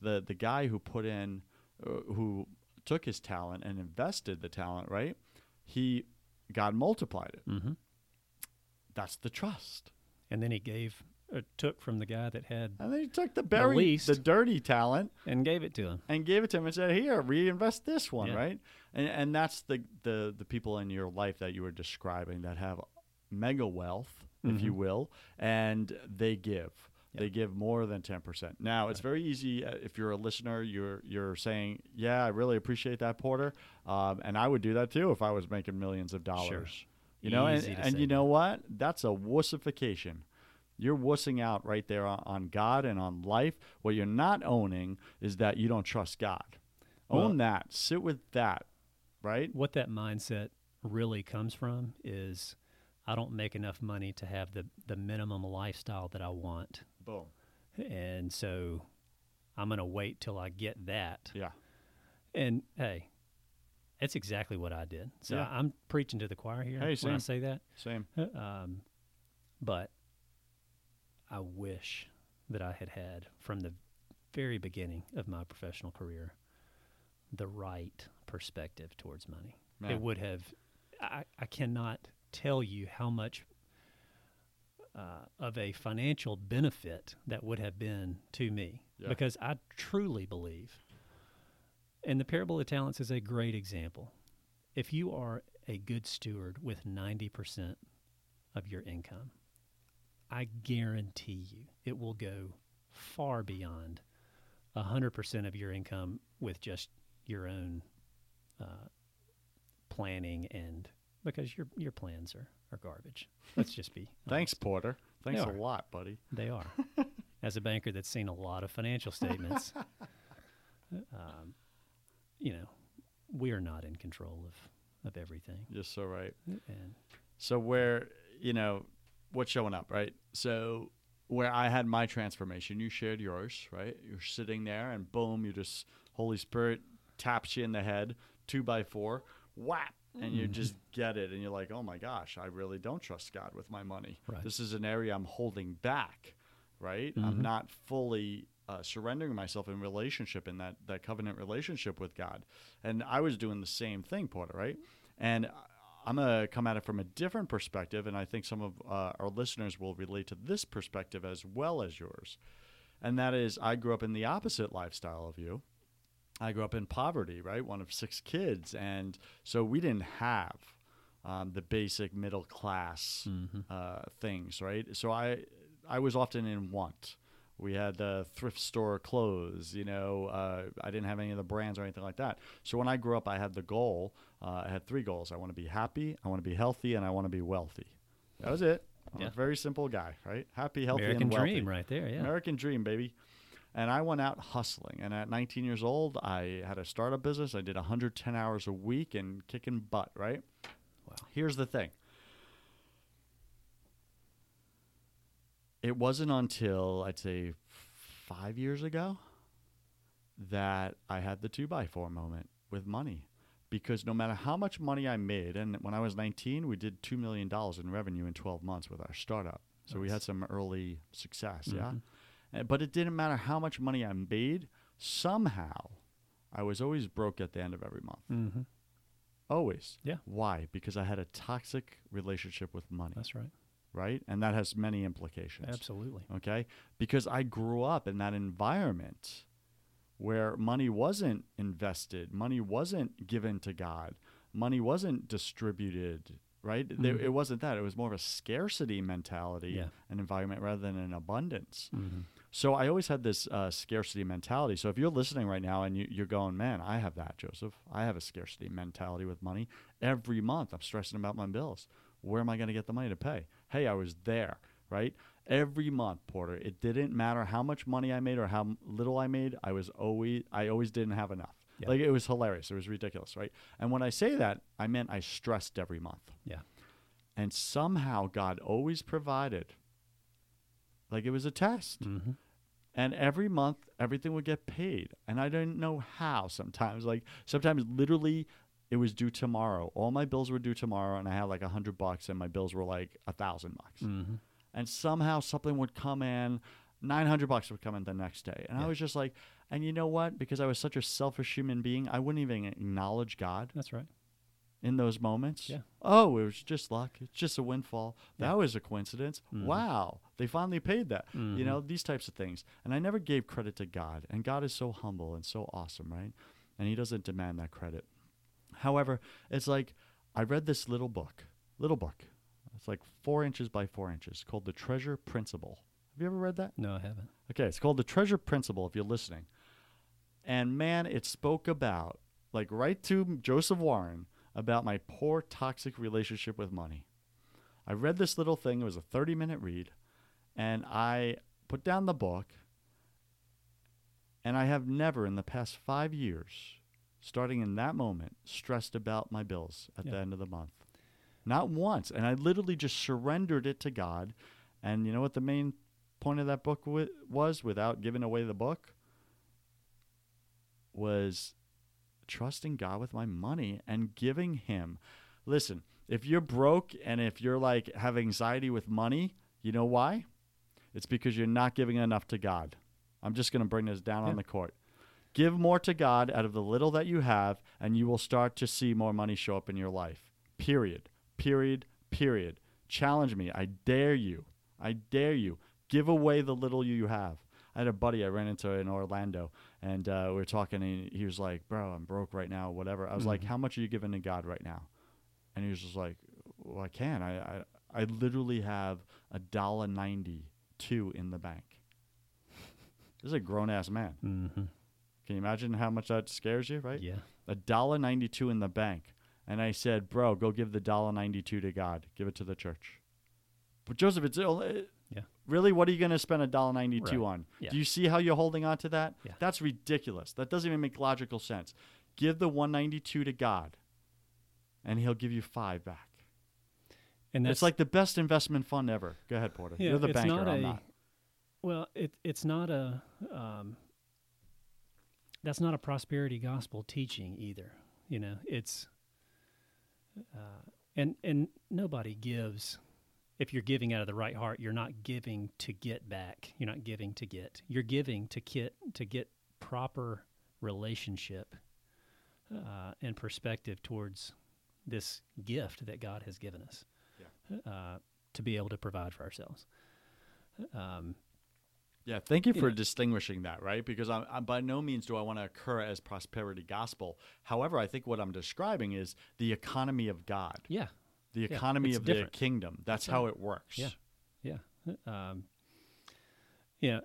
the the guy who put in uh, who took his talent and invested the talent, right? He God multiplied it. Mm-hmm. That's the trust. And then he gave, uh, took from the guy that had, And then he took the buried, least- the dirty talent and gave it to him. and gave it to him and said, "Here, reinvest this one, Yeah. right?" And and that's the the the people in your life that you were describing that have mega wealth, if you Mhm. will, and they give. They give more than ten percent. Now it's very easy uh, if you're a listener. You're you're saying, "Yeah, I really appreciate that, Porter," um, and I would do that too if I was making millions of dollars. You know, and, Easy and say you know what? That's a wussification. You're wussing out right there on, on God and on life. What you're not owning is that you don't trust God. Own Well- that. Sit with that. Right? What that mindset really comes from is I don't make enough money to have the, the minimum lifestyle that I want. Boom. And so I'm going to wait till I get that. Yeah. And hey, that's exactly what I did. So Yeah. I'm preaching to the choir here Hey, when same. I say that. Same. Um, but I wish that I had had from the very beginning of my professional career the right perspective towards money. Man. It would have. I, I cannot tell you how much uh, of a financial benefit that would have been to me Yeah. because I truly believe, and the parable of talents is a great example. If you are a good steward with 90% of your income, I guarantee you it will go far beyond 100% of your income with just your own uh, planning and because your your plans are, are garbage. Let's just be Thanks. Porter. Thanks a lot, buddy. They are. As a banker that's seen a lot of financial statements, um, you know, we are not in control of, of everything. You're so right. And So where you know what's showing up, right? So where I had my transformation, you shared yours, right? You're sitting there, and boom, you just Holy Spirit taps you in the head, two by four, whap, and you just get it, and you're like, oh my gosh, I really don't trust God with my money. Right. This is an area I'm holding back, right? I'm Mhm. not fully. Uh, surrendering myself in relationship in that, that covenant relationship with God, and I was doing the same thing, Porter, right? And I'm going to come at it from a different perspective, and I think some of uh, our listeners will relate to this perspective as well as yours. And that is, I grew up in the opposite lifestyle of you. I grew up in poverty, right? One of six kids. And so we didn't have um, the basic middle class Mhm. uh, things, right? So I, I was often in want. We had uh, thrift store clothes, you know. Uh, I didn't have any of the brands or anything like that. So when I grew up, I had the goal. Uh, I had three goals. I want to be happy, I want to be healthy, and I want to be wealthy. That was it. I'm Yeah. a very simple guy, right? Happy, healthy, American and wealthy. dream right there, yeah. American dream, baby. And I went out hustling. And at 19 years old, I had a startup business. I did 110 hours a week and kicking butt, right? Wow. Here's the thing. It wasn't until I'd say five years ago that I had the two by four moment with money. Because no matter how much money I made, and when I was 19, we did $2 million in revenue in 12 months with our startup. So we had some early success, yeah? Mhm. Uh, But it didn't matter how much money I made, somehow I was always broke at the end of every month. Mm-hmm. Always. Yeah. Why? Because I had a toxic relationship with money, That's right. Right? And that has many implications. Absolutely. Okay? Because I grew up in that environment where money wasn't invested, money wasn't given to God, money wasn't distributed, right? There, Mhm. it wasn't that. It was more of a scarcity mentality Yeah. and environment rather than an abundance. Mm-hmm. So I always had this uh, scarcity mentality. So if you're listening right now and you, you're going, man, I have that, Joseph. I have a scarcity mentality with money. Every month I'm stressing about my bills. Where am I going to get the money to pay? Hey, I was there, right? Every month, Porter. It didn't matter how much money I made or how little I made. I was always, I always didn't have enough. Yeah. Like it was hilarious. It was ridiculous, right? And when I say that, I meant I stressed every month. Yeah. And somehow God always provided. Like it was a test. Mm-hmm. And every month, everything would get paid. And I didn't know how sometimes. Like, sometimes literally it was due tomorrow. All my bills were due tomorrow, and I had like a hundred bucks, and my bills were like a thousand bucks. Mm-hmm. And somehow something would come in, 900 bucks would come in the next day. And I was just like, and you know what? Because I was such a selfish human being, I wouldn't even acknowledge God That's right. in those moments. Yeah. Oh, it was just luck. It's just a windfall. Yeah. That was a coincidence. Mhm. Wow. They finally paid that. You Mhm. know, these types of things. And I never gave credit to God. And God is so humble and so awesome, right? And He doesn't demand that credit. However, it's like I read this little book, little book. It's like four inches by four inches called The Treasure Principle. Have you ever read that? No, I haven't. Okay, it's called The Treasure Principle if you're listening. And man, it spoke about, like right to Joseph Warren, about my poor toxic relationship with money. I read this little thing, it was a 30 minute read, and I put down the book, and I have never in the past five years, starting in that moment, stressed about my bills at the end of the month. Not once. And I literally just surrendered it to God. And you know what the main point of that book wi- was without giving away the book? Was trusting God with my money and giving Him. Listen, if you're broke and if you're like have anxiety with money, you know why? It's because you're not giving enough to God. I'm just going to bring this down Yeah. on the court. Give more to God out of the little that you have, and you will start to see more money show up in your life. Period. Period. Period. Challenge me. I dare you. I dare you. Give away the little you have. I had a buddy I ran into in Orlando, and uh, we were talking, and he was like, "Bro, I'm broke right now. Whatever." I was like, Mhm. "How much are you giving to God right now?" And he was just like, "Well, I can. I I, I literally have a dollar ninety two in the bank." This is a grown ass man. Mm-hmm. Can you imagine how much that scares you, right? Yeah. A dollar ninety two in the bank. And I said, Bro, go give the dollar ninety two to God. Give it to the church. But Joseph, it's only Yeah. really what are you gonna spend a dollar ninety two Right. on? Yeah. Do you see how you're holding on to that? Yeah. That's ridiculous. That doesn't even make logical sense. Give the one ninety two to God and he'll give you five back. And that's it's like the best investment fund ever. Go ahead, Porter. yeah, You're the banker, not I'm a, not. Well, it it's not a um, that's not a prosperity gospel teaching either. You know, it's uh, and and nobody gives. If you're giving out of the right heart, you're not giving to get back. You're not giving to get. You're giving to get to get proper relationship uh, and perspective towards this gift that God has given us uh, to be able to provide for ourselves. Um, Yeah, thank you for know- distinguishing that, right? Because I, I, by no means do I want to occur as prosperity gospel. However, I think what I'm describing is the economy of God, yeah, the economy it's of different. the kingdom. That's That's how right. it works. Yeah. Yeah. Um, yeah.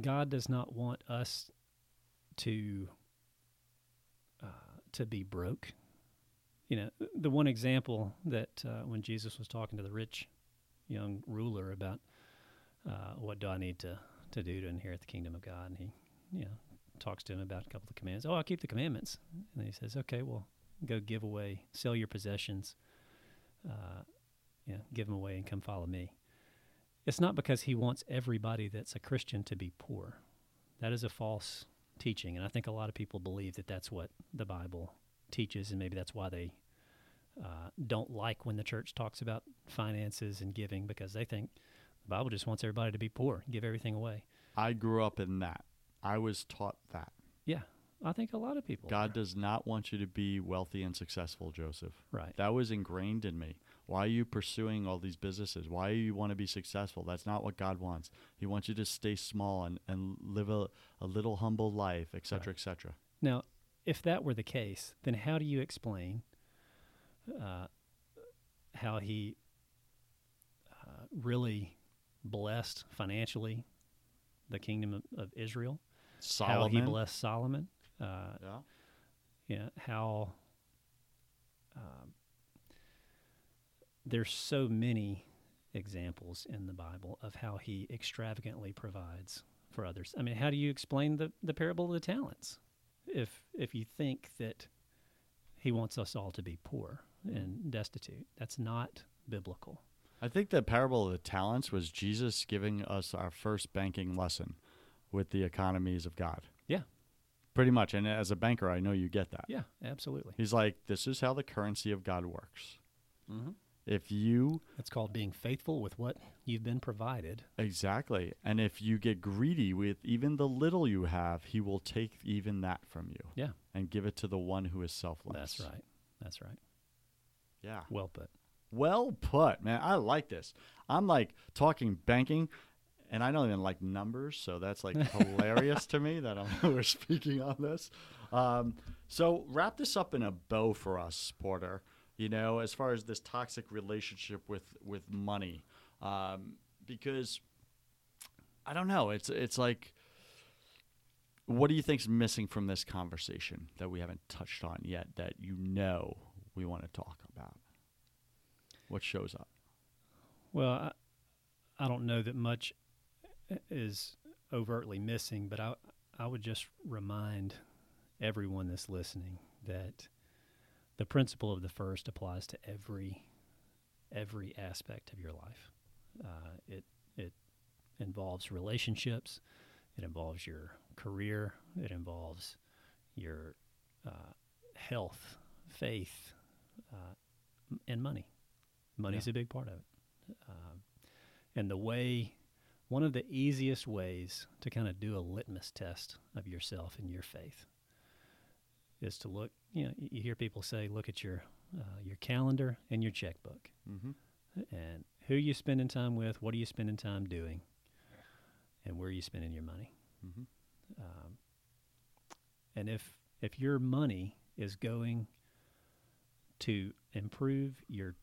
God does not want us to uh, to be broke. You know, the one example that uh, when Jesus was talking to the rich young ruler about uh, what do I need to to do to inherit the kingdom of God, and he, you know, talks to him about a couple of commandments. Oh, I'll keep the commandments, and he says, okay, well, go give away, sell your possessions, uh, you know, give them away, and come follow me. It's not because he wants everybody that's a Christian to be poor. That is a false teaching, and I think a lot of people believe that that's what the Bible teaches, and maybe that's why they uh, don't like when the church talks about finances and giving because they think the Bible just wants everybody to be poor, and give everything away. I grew up in that. I was taught that. Yeah, I think a lot of people. God are. does not want you to be wealthy and successful, Joseph. right. That was ingrained in me. Why are you pursuing all these businesses? Why do you want to be successful? That's not what God wants. He wants you to stay small and, and live a, a little humble life, et cetera, Right. et cetera. Now, if that were the case, then how do you explain uh, how he uh, really blessed financially the kingdom of, of Israel? How he blessed Solomon? Uh, yeah. know, how um, there's so many examples in the Bible of how he extravagantly provides for others. I mean, how do you explain the, the parable of the talents if if you think that he wants us all to be poor and destitute? That's not biblical. I think the parable of the talents was Jesus giving us our first banking lesson with the economies of God. Yeah. Pretty much. And as a banker, I know you get that. Yeah, absolutely. He's like, this is how the currency of God works. Mm-hmm. If you It's called being faithful with what you've been provided. Exactly. And if you get greedy with even the little you have, he will take even that from you Yeah, and give it to the one who is selfless. that's right. That's right. Yeah. Well put. Well put, man. I like this. I'm like talking banking and I don't even like numbers, so that's like hilarious to me that I'm, we're speaking on this. Um, so wrap this up in a bow for us, Porter. You know, as far as this toxic relationship with with money, um, because I don't know. It's it's like, what do you think's missing from this conversation that we haven't touched on yet that you know we want to talk about? What shows up? Well, I, I don't know that much is overtly missing, but I I would just remind everyone that's listening that the principle of the first applies to every every aspect of your life. Uh, it it involves relationships. It involves your career. It involves your uh, health, faith, uh, and money. Money's Yeah. a big part of it. Um, and the way, one of the easiest ways to kind of do a litmus test of yourself and your faith is to look. You know, you hear people say, "Look at your uh, your calendar and your checkbook." Mm-hmm. and who you spending time with, what are you spending time doing, and where are you spending your money. Mm-hmm. Um, and if if your money is going to improve your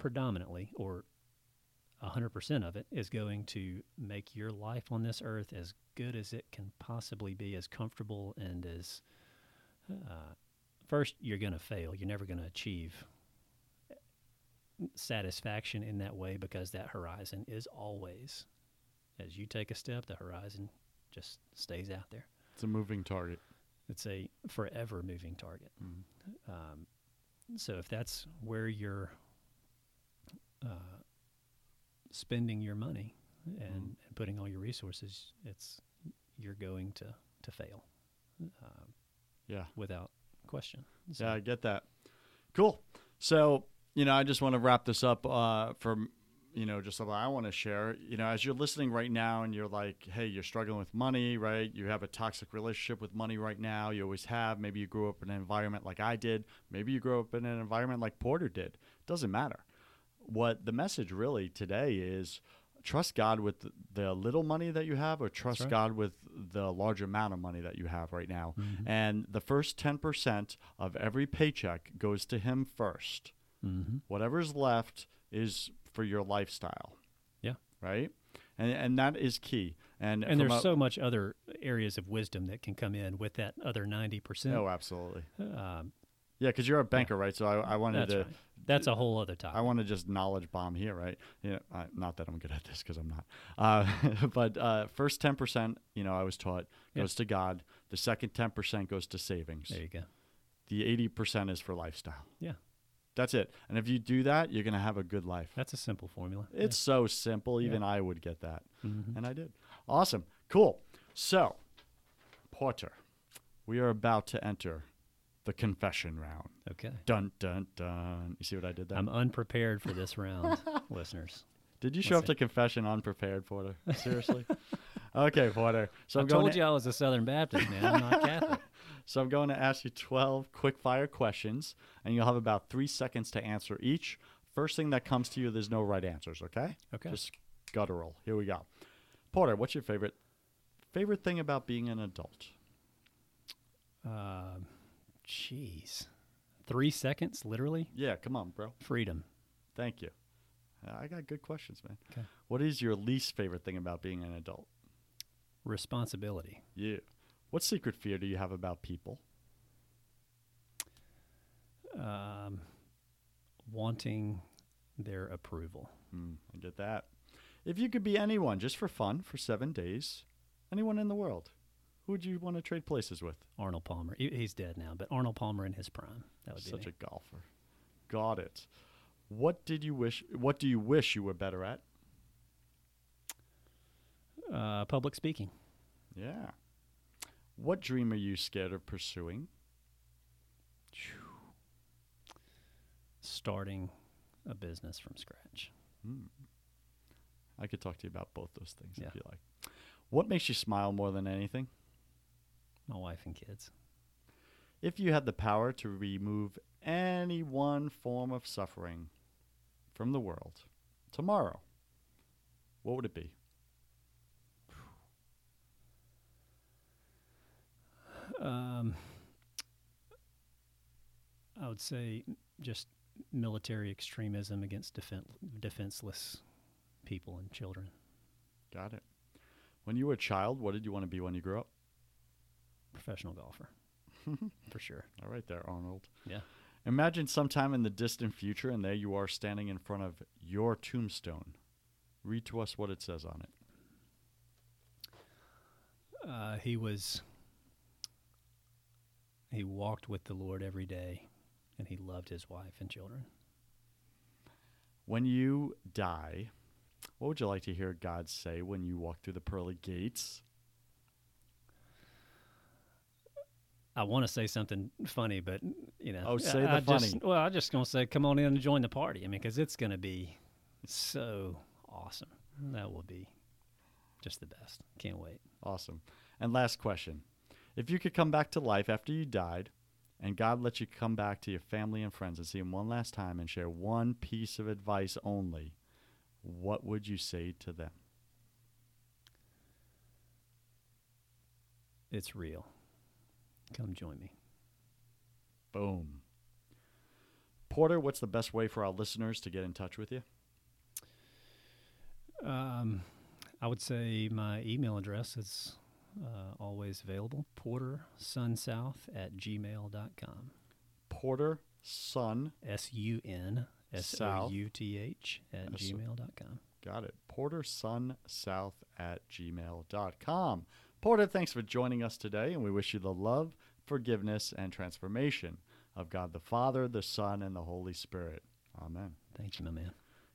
predominantly or 100% of it is going to make your life on this earth as good as it can possibly be as comfortable and as uh, first you're going to fail you're never going to achieve satisfaction in that way because that horizon is always as you take a step the horizon just stays out there It's a moving target. it's a forever moving target Mm-hmm. um, so if that's where you're uh, spending your money and, Mhm. and putting all your resources it's you're going to to fail um, Yeah. without question so, Yeah, I get that. Cool. So, you know, I just want to wrap this up uh, from, you know, just something I want to share. You know, as you're listening right now and you're like, hey, you're struggling with money, right? You have a toxic relationship with money right now. You always have. Maybe you grew up in an environment like I did. Maybe you grew up in an environment like Porter did. Doesn't matter. What the message really today is trust God with the little money that you have or trust right. God with the large amount of money that you have right now. Mhm. And the first 10% of every paycheck goes to him first. Mhm. Whatever's left is for your lifestyle. Yeah. Right? And and that is key. And, and there's a- so much other areas of wisdom that can come in with that other 90% Oh, absolutely. um, Yeah, because you're a banker, right? So I, I wanted that's to right. that's a whole other topic I want to just knowledge bomb here, right? You know, I, not that I'm good at this because I'm not. Uh, but uh, first 10%, you know, I was taught Yeah. goes to God. The second 10% goes to savings. there you go The 80% is for lifestyle. Yeah. That's it. And if you do that, you're going to have a good life. that's a simple formula It's so simple. Yeah. Even I would get that. Mhm. And I did. Awesome. Cool. So, Porter, we are about to enter the confession round. okay Dun, dun, dun. You see what I did there? i'm unprepared for this round listeners Did you show Let's up to confession unprepared, Porter? Seriously? Okay, Porter. So I I'm told to, you I was a Southern Baptist, man. I'm not Catholic. So I'm going to ask you 12 quick fire questions, and you'll have about three seconds to answer each. First thing that comes to you, there's no right answers, okay? Okay. Just guttural. Here we go. Porter, what's your favorite favorite thing about being an adult? Um, Jeez. Three seconds, literally? Yeah, come on, bro. Freedom. Thank you. I got good questions, man. Okay. What is your least favorite thing about being an adult? Responsibility. Yeah. What secret fear do you have about people? Um, wanting their approval. Hmm, I get that. If you could be anyone just for fun for seven days, anyone in the world, would you want to trade places with? Arnold Palmer. He- He's dead now, but Arnold Palmer in his prime. That would be Such me. a golfer. Got it. What did you wish? What do you wish you were better at? uh, public speaking. Yeah. What dream are you scared of pursuing? Starting a business from scratch. Hmm. I could talk to you about both those things Yeah. if you like. What makes you smile more than anything? My wife and kids. If you had the power to remove any one form of suffering from the world tomorrow, what would it be? Um, I would say just military extremism against defen- defenseless people and children. Got it. When you were a child, what did you want to be when you grew up? Professional golfer, for sure. All right, there, Arnold. Yeah. Imagine sometime in the distant future, and there you are standing in front of your tombstone. Read to us what it says on it. Uh, he was. He walked with the Lord every day, and he loved his wife and children. When you die, what would you like to hear God say when you walk through the pearly gates? I want to say something funny, but you know. Oh, say I, the I just- funny. well, I'm just gonna say, come on in and join the party. I mean, because it's gonna be so awesome. That will be just the best. Can't wait. Awesome. And last question. If you could come back to life after you died, and God let you come back to your family and friends and see them one last time and share one piece of advice only, what would you say to them? It's real. Come join me. Boom. Porter, what's the best way for our listeners to get in touch with you? Um, I would say my email address is uh, always available. Porter Sunsouth at gmail.com. Porter Sun. S U N S O U T H at gmail.com. Got it. Porter Sun South at gmail.com. Porter, thanks for joining us today, and we wish you the love, forgiveness, and transformation of God the Father, the Son, and the Holy Spirit. Amen. Thank you, my man.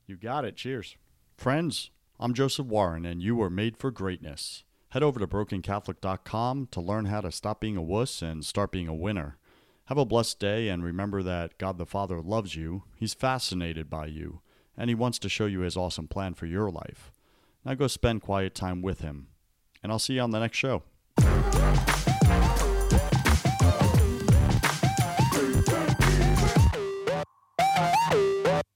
You got it. Cheers. Friends, I'm Joseph Warren, and you were made for greatness. Head over to brokencatholic.com to learn how to stop being a wuss and start being a winner. Have a blessed day, and remember that God the Father loves you, He's fascinated by you, and He wants to show you His awesome plan for your life. Now go spend quiet time with Him, and I'll see you on the next show.